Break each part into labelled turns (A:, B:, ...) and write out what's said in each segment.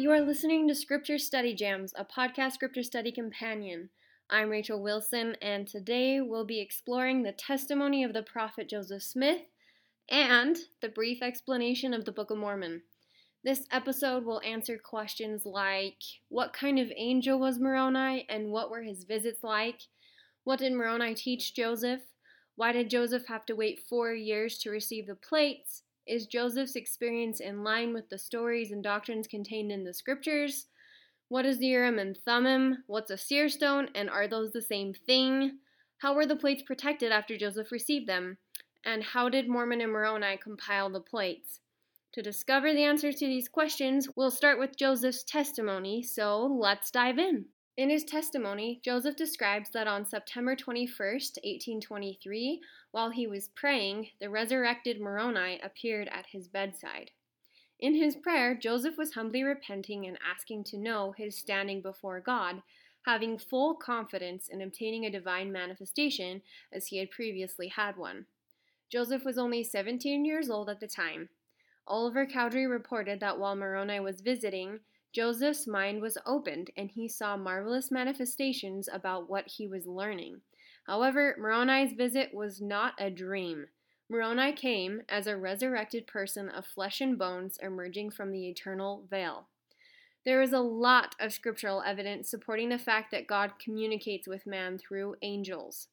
A: You are listening to Scripture Study Jams, a podcast scripture study companion. I'm Rachel Wilson, and today we'll be exploring the testimony of the prophet Joseph Smith and the brief explanation of the Book of Mormon. This episode will answer questions like What kind of angel was Moroni, and what were his visits like? What did Moroni teach Joseph? Why did Joseph have to wait four years to receive the plates? Is Joseph's experience in line with the stories and doctrines contained in the scriptures? What is the Urim and Thummim? What's a seer stone? And are those the same thing? How were the plates protected after Joseph received them? And how did Mormon and Moroni compile the plates? To discover the answers to these questions, we'll start with Joseph's testimony, so let's dive in. In his testimony, Joseph describes that on September 21, 1823, while he was praying, the resurrected Moroni appeared at his bedside. In his prayer, Joseph was humbly repenting and asking to know his standing before God, having full confidence in obtaining a divine manifestation as he had previously had one. Joseph was only 17 years old at the time. Oliver Cowdery reported that while Moroni was visiting, Joseph's mind was opened and he saw marvelous manifestations about what he was learning. However, Moroni's visit was not a dream. Moroni came as a resurrected person of flesh and bones emerging from the eternal veil. There is a lot of scriptural evidence supporting the fact that God communicates with man through angels.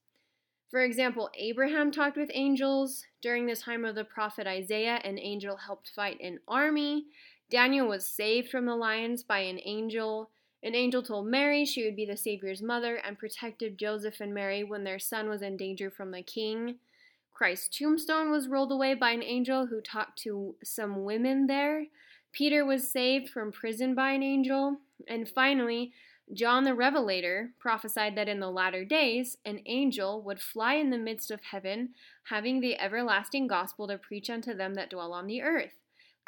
A: For example, Abraham talked with angels. During the time of the prophet Isaiah, an angel helped fight an army. Daniel was saved from the lions by an angel. An angel told Mary she would be the Savior's mother and protected Joseph and Mary when their son was in danger from the king. Christ's tombstone was rolled away by an angel who talked to some women there. Peter was saved from prison by an angel. And finally, John the Revelator prophesied that in the latter days an angel would fly in the midst of heaven, having the everlasting gospel to preach unto them that dwell on the earth.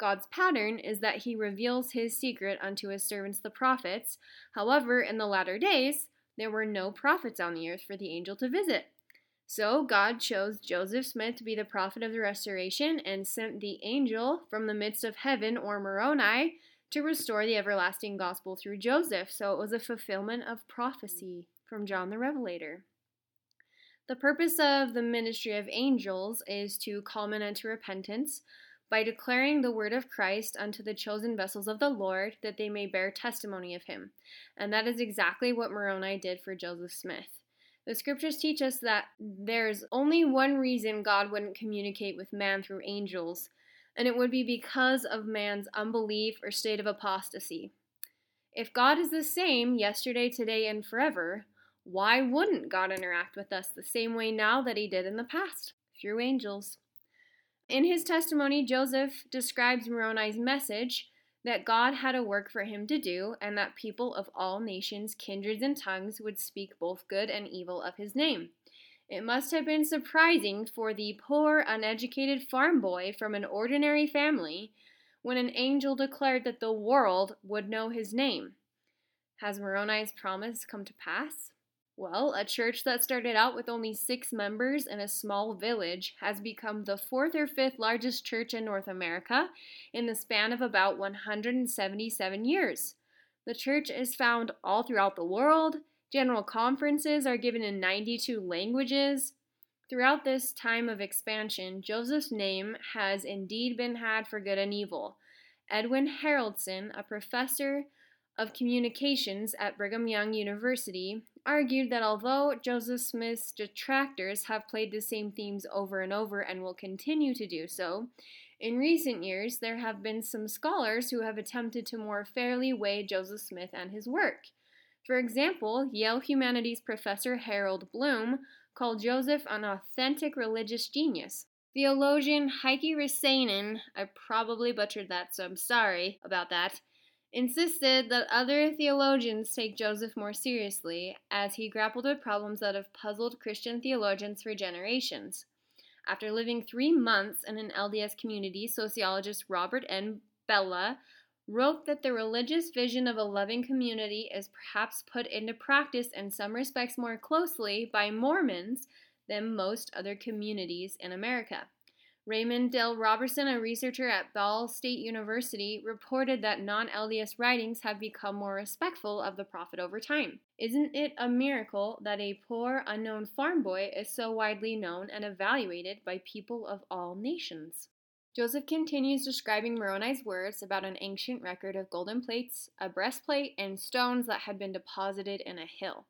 A: God's pattern is that he reveals his secret unto his servants the prophets. However, in the latter days, there were no prophets on the earth for the angel to visit. So God chose Joseph Smith to be the prophet of the restoration and sent the angel from the midst of heaven, or Moroni, to restore the everlasting gospel through Joseph. So it was a fulfillment of prophecy from John the Revelator. The purpose of the ministry of angels is to call men unto repentance by declaring the word of Christ unto the chosen vessels of the Lord, that they may bear testimony of him. And that is exactly what Moroni did for Joseph Smith. The scriptures teach us that there's only one reason God wouldn't communicate with man through angels, and it would be because of man's unbelief or state of apostasy. If God is the same yesterday, today, and forever, why wouldn't God interact with us the same way now that he did in the past? Through angels. In his testimony, Joseph describes Moroni's message that God had a work for him to do, and that people of all nations, kindreds, and tongues would speak both good and evil of his name. It must have been surprising for the poor, uneducated farm boy from an ordinary family when an angel declared that the world would know his name. Has Moroni's promise come to pass? Well, a church that started out with only six members in a small village has become the fourth or fifth largest church in North America in the span of about 177 years. The church is found all throughout the world. General conferences are given in 92 languages. Throughout this time of expansion, Joseph's name has indeed been had for good and evil. Edwin Haroldsen, a professor of communications at Brigham Young University, argued that although Joseph Smith's detractors have played the same themes over and over and will continue to do so, in recent years there have been some scholars who have attempted to more fairly weigh Joseph Smith and his work. For example, Yale Humanities professor Harold Bloom called Joseph an authentic religious genius. Theologian Heike Rissanen, I probably butchered that, so I'm sorry about that, insisted that other theologians take Joseph more seriously as he grappled with problems that have puzzled Christian theologians for generations. After living three months in an LDS community, sociologist Robert N. Bellah wrote that the religious vision of a loving community is perhaps put into practice in some respects more closely by Mormons than most other communities in America. Raymond Dale Robertson, a researcher at Ball State University, reported that non LDS writings have become more respectful of the prophet over time. Isn't it a miracle that a poor, unknown farm boy is so widely known and evaluated by people of all nations? Joseph continues describing Moroni's words about an ancient record of golden plates, a breastplate, and stones that had been deposited in a hill.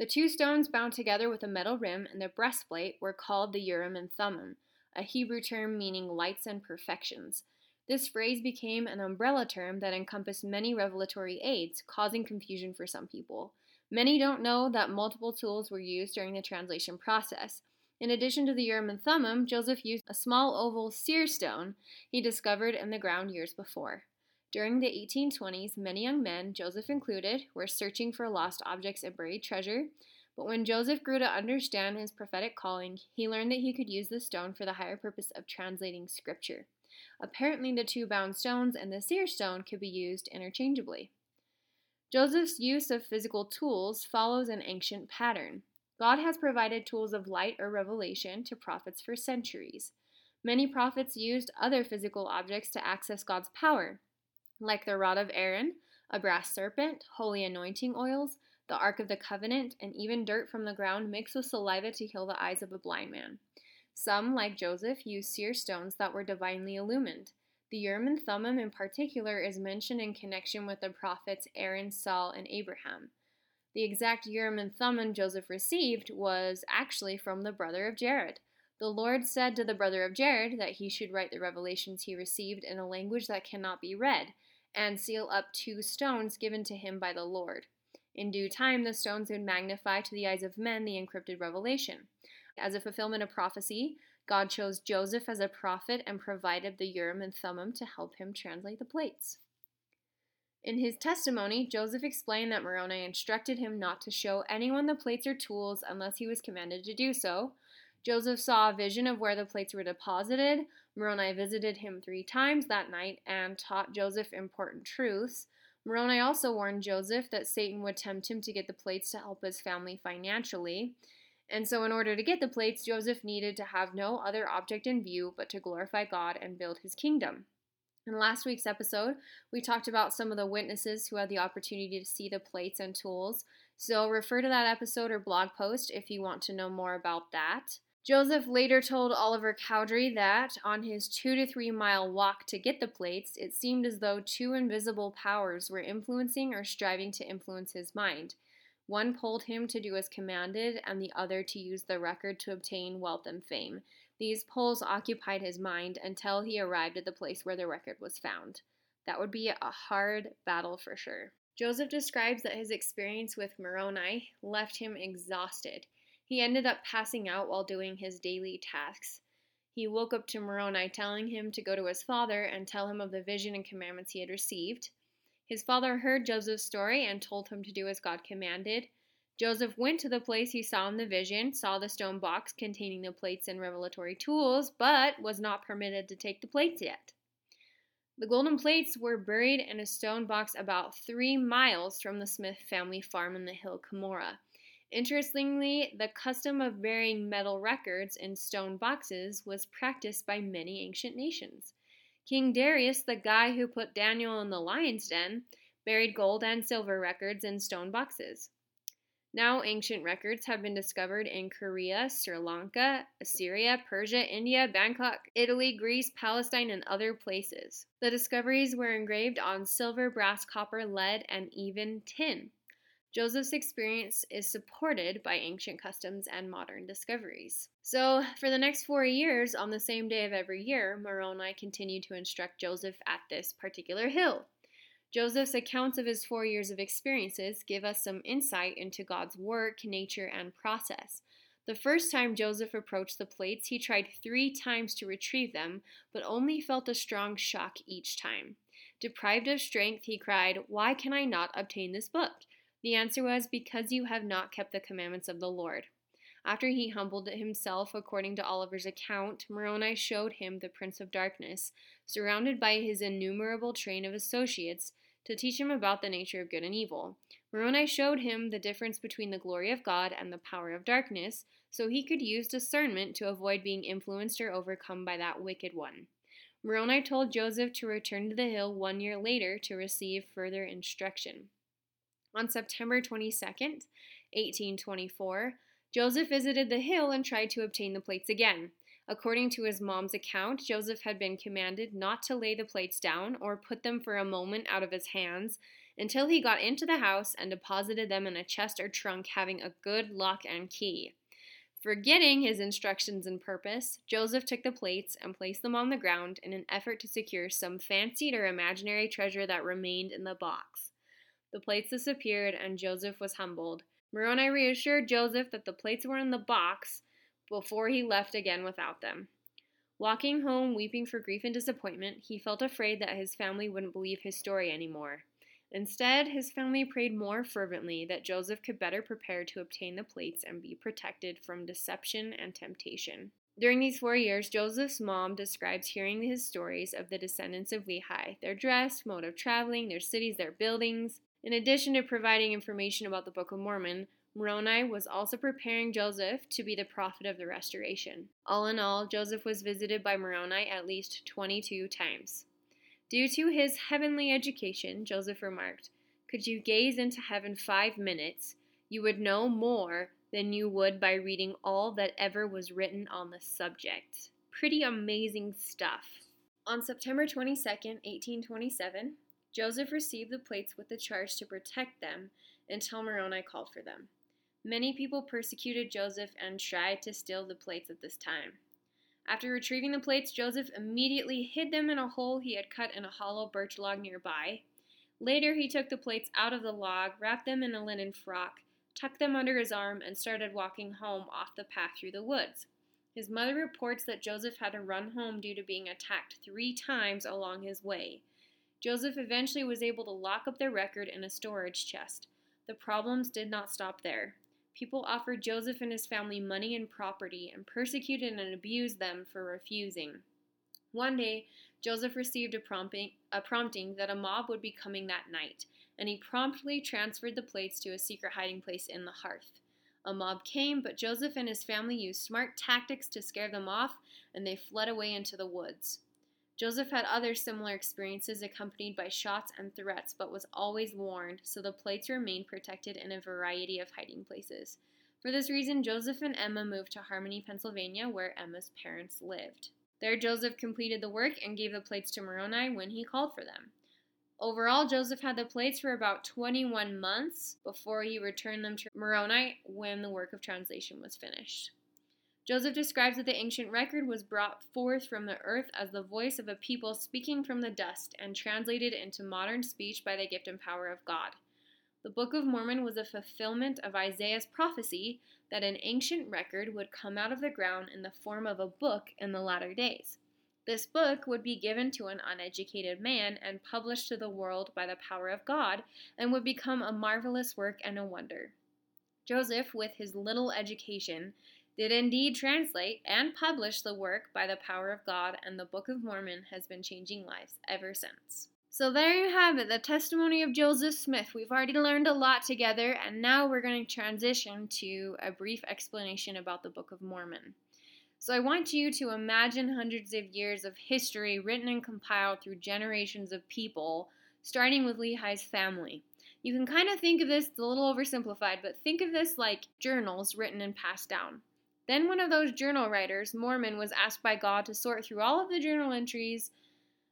A: The two stones bound together with a metal rim and the breastplate were called the Urim and Thummim a Hebrew term meaning lights and perfections. This phrase became an umbrella term that encompassed many revelatory aids, causing confusion for some people. Many don't know that multiple tools were used during the translation process. In addition to the Urim and Thummim, Joseph used a small oval seer stone he discovered in the ground years before. During the 1820s, many young men, Joseph included, were searching for lost objects and buried treasure, but when Joseph grew to understand his prophetic calling, he learned that he could use the stone for the higher purpose of translating scripture. Apparently, the two bound stones and the seer stone could be used interchangeably. Joseph's use of physical tools follows an ancient pattern. God has provided tools of light or revelation to prophets for centuries. Many prophets used other physical objects to access God's power, like the rod of Aaron, a brass serpent, holy anointing oils, the Ark of the Covenant, and even dirt from the ground mixed with saliva to heal the eyes of a blind man. Some, like Joseph, used seer stones that were divinely illumined. The Urim and Thummim, in particular, is mentioned in connection with the prophets Aaron, Saul, and Abraham. The exact Urim and Thummim Joseph received was actually from the brother of Jared. The Lord said to the brother of Jared that he should write the revelations he received in a language that cannot be read, and seal up two stones given to him by the Lord. In due time, the stones would magnify to the eyes of men the encrypted revelation. As a fulfillment of prophecy, God chose Joseph as a prophet and provided the Urim and Thummim to help him translate the plates. In his testimony, Joseph explained that Moroni instructed him not to show anyone the plates or tools unless he was commanded to do so. Joseph saw a vision of where the plates were deposited. Moroni visited him three times that night and taught Joseph important truths. Moroni also warned Joseph that Satan would tempt him to get the plates to help his family financially. And so, in order to get the plates, Joseph needed to have no other object in view but to glorify God and build his kingdom. In last week's episode, we talked about some of the witnesses who had the opportunity to see the plates and tools. So, refer to that episode or blog post if you want to know more about that. Joseph later told Oliver Cowdery that, on his two to three mile walk to get the plates, it seemed as though two invisible powers were influencing or striving to influence his mind. One pulled him to do as commanded, and the other to use the record to obtain wealth and fame. These pulls occupied his mind until he arrived at the place where the record was found. That would be a hard battle for sure. Joseph describes that his experience with Moroni left him exhausted. He ended up passing out while doing his daily tasks. He woke up to Moroni telling him to go to his father and tell him of the vision and commandments he had received. His father heard Joseph's story and told him to do as God commanded. Joseph went to the place he saw in the vision, saw the stone box containing the plates and revelatory tools, but was not permitted to take the plates yet. The golden plates were buried in a stone box about three miles from the Smith family farm in the hill Cumorah. Interestingly, the custom of burying metal records in stone boxes was practiced by many ancient nations. King Darius, the guy who put Daniel in the lion's den, buried gold and silver records in stone boxes. Now, ancient records have been discovered in Korea, Sri Lanka, Assyria, Persia, India, Bangkok, Italy, Greece, Palestine, and other places. The discoveries were engraved on silver, brass, copper, lead, and even tin. Joseph's experience is supported by ancient customs and modern discoveries. So, for the next four years, on the same day of every year, Moroni continued to instruct Joseph at this particular hill. Joseph's accounts of his four years of experiences give us some insight into God's work, nature, and process. The first time Joseph approached the plates, he tried three times to retrieve them, but only felt a strong shock each time. Deprived of strength, he cried, Why can I not obtain this book? The answer was, Because you have not kept the commandments of the Lord. After he humbled himself according to Oliver's account, Moroni showed him the Prince of Darkness, surrounded by his innumerable train of associates, to teach him about the nature of good and evil. Moroni showed him the difference between the glory of God and the power of darkness, so he could use discernment to avoid being influenced or overcome by that wicked one. Moroni told Joseph to return to the hill one year later to receive further instruction. On September 22, 1824, Joseph visited the hill and tried to obtain the plates again. According to his mom's account, Joseph had been commanded not to lay the plates down or put them for a moment out of his hands until he got into the house and deposited them in a chest or trunk having a good lock and key. Forgetting his instructions and purpose, Joseph took the plates and placed them on the ground in an effort to secure some fancied or imaginary treasure that remained in the box. The plates disappeared and Joseph was humbled. Moroni reassured Joseph that the plates were in the box before he left again without them. Walking home, weeping for grief and disappointment, he felt afraid that his family wouldn't believe his story anymore. Instead, his family prayed more fervently that Joseph could better prepare to obtain the plates and be protected from deception and temptation. During these four years, Joseph's mom describes hearing his stories of the descendants of Lehi, their dress, mode of traveling, their cities, their buildings. In addition to providing information about the Book of Mormon, Moroni was also preparing Joseph to be the prophet of the restoration. All in all, Joseph was visited by Moroni at least 22 times. Due to his heavenly education, Joseph remarked, Could you gaze into heaven five minutes, you would know more than you would by reading all that ever was written on the subject. Pretty amazing stuff. On September 22, 1827, Joseph received the plates with the charge to protect them until Moroni called for them. Many people persecuted Joseph and tried to steal the plates at this time. After retrieving the plates, Joseph immediately hid them in a hole he had cut in a hollow birch log nearby. Later, he took the plates out of the log, wrapped them in a linen frock, tucked them under his arm, and started walking home off the path through the woods. His mother reports that Joseph had to run home due to being attacked three times along his way. Joseph eventually was able to lock up their record in a storage chest. The problems did not stop there. People offered Joseph and his family money and property and persecuted and abused them for refusing. One day, Joseph received a prompting, a prompting that a mob would be coming that night, and he promptly transferred the plates to a secret hiding place in the hearth. A mob came, but Joseph and his family used smart tactics to scare them off, and they fled away into the woods. Joseph had other similar experiences accompanied by shots and threats, but was always warned, so the plates remained protected in a variety of hiding places. For this reason, Joseph and Emma moved to Harmony, Pennsylvania, where Emma's parents lived. There, Joseph completed the work and gave the plates to Moroni when he called for them. Overall, Joseph had the plates for about 21 months before he returned them to Moroni when the work of translation was finished. Joseph describes that the ancient record was brought forth from the earth as the voice of a people speaking from the dust and translated into modern speech by the gift and power of God. The Book of Mormon was a fulfillment of Isaiah's prophecy that an ancient record would come out of the ground in the form of a book in the latter days. This book would be given to an uneducated man and published to the world by the power of God and would become a marvelous work and a wonder. Joseph, with his little education, did indeed translate and publish the work by the power of God, and the Book of Mormon has been changing lives ever since. So there you have it, the testimony of Joseph Smith. We've already learned a lot together, and now we're going to transition to a brief explanation about the Book of Mormon. So I want you to imagine hundreds of years of history written and compiled through generations of people, starting with Lehi's family. You can kind of think of this, a little oversimplified, but think of this like journals written and passed down. Then one of those journal writers, Mormon, was asked by God to sort through all of the journal entries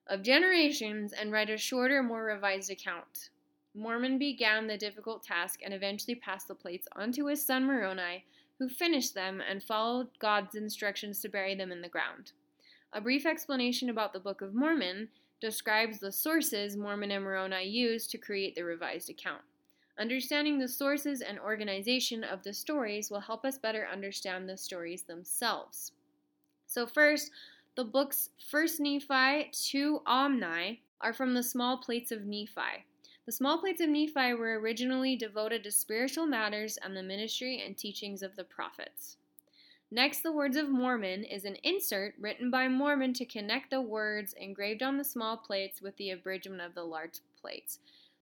A: of generations and write a shorter, more revised account. Mormon began the difficult task and eventually passed the plates on to his son Moroni, who finished them and followed God's instructions to bury them in the ground. A brief explanation about the Book of Mormon describes the sources Mormon and Moroni used to create the revised account. Understanding the sources and organization of the stories will help us better understand the stories themselves. So, first, the books 1st Nephi to Omni are from the small plates of Nephi. The small plates of Nephi were originally devoted to spiritual matters and the ministry and teachings of the prophets. Next, the Words of Mormon is an insert written by Mormon to connect the words engraved on the small plates with the abridgment of the large plates.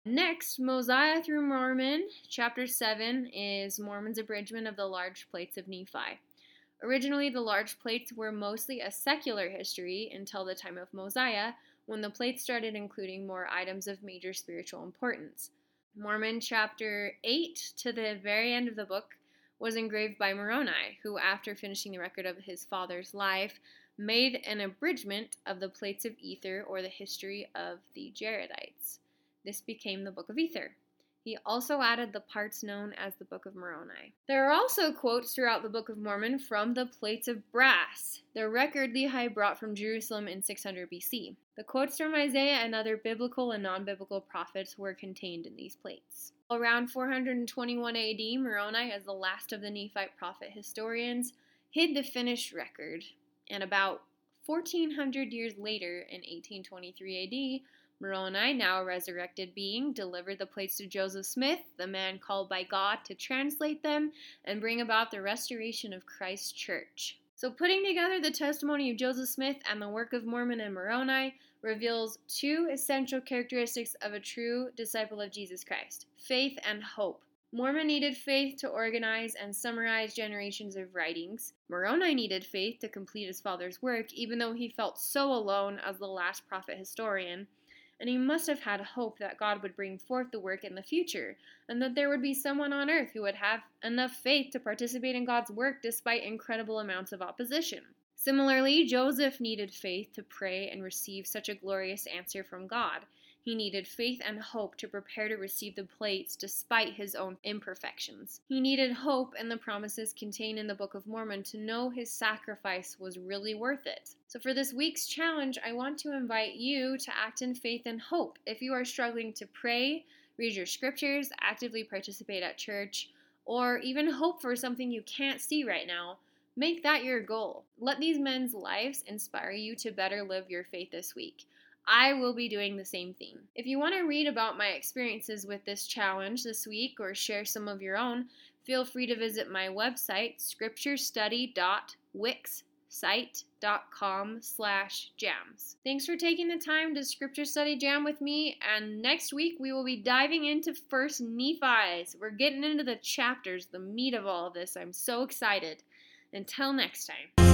A: Next, Mosiah through Mormon, chapter 7, is Mormon's abridgment of the large plates of Nephi. Originally, the large plates were mostly a secular history until the time of Mosiah, when the plates started including more items of major spiritual importance. Mormon chapter 8 to the very end of the book was engraved by Moroni, who, after finishing the record of his father's life, made an abridgment of the plates of Ether or the history of the Jaredites. This became the Book of Ether. He also added the parts known as the Book of Moroni. There are also quotes throughout the Book of Mormon from the plates of brass, the record Lehi brought from Jerusalem in 600 BC. The quotes from Isaiah and other biblical and non biblical prophets were contained in these plates. Around 421 AD, Moroni, as the last of the Nephite prophet historians, hid the finished record, and about 1400 years later, in 1823 AD, Moroni, now a resurrected being, delivered the plates to Joseph Smith, the man called by God to translate them and bring about the restoration of Christ's church. So, putting together the testimony of Joseph Smith and the work of Mormon and Moroni reveals two essential characteristics of a true disciple of Jesus Christ faith and hope. Mormon needed faith to organize and summarize generations of writings. Moroni needed faith to complete his father's work, even though he felt so alone as the last prophet historian and he must have had hope that God would bring forth the work in the future, and that there would be someone on earth who would have enough faith to participate in God's work despite incredible amounts of opposition. Similarly, Joseph needed faith to pray and receive such a glorious answer from God. He needed faith and hope to prepare to receive the plates despite his own imperfections. He needed hope and the promises contained in the Book of Mormon to know his sacrifice was really worth it. So, for this week's challenge, I want to invite you to act in faith and hope. If you are struggling to pray, read your scriptures, actively participate at church, or even hope for something you can't see right now, make that your goal. Let these men's lives inspire you to better live your faith this week. I will be doing the same thing. If you want to read about my experiences with this challenge this week or share some of your own, feel free to visit my website, scripturestudy.wixsite.com slash jams. Thanks for taking the time to scripture study jam with me, and next week we will be diving into First Nephi's. We're getting into the chapters, the meat of all of this. I'm so excited. Until next time.